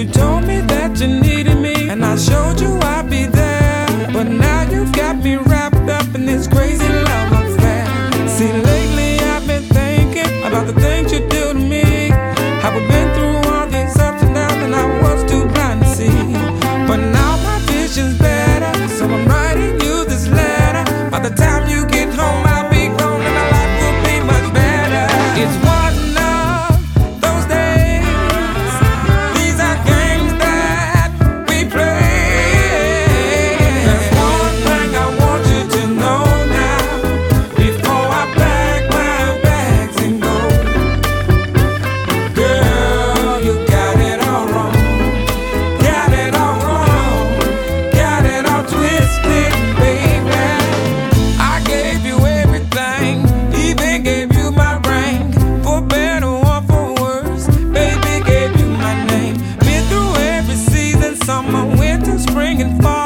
you don't back and fall.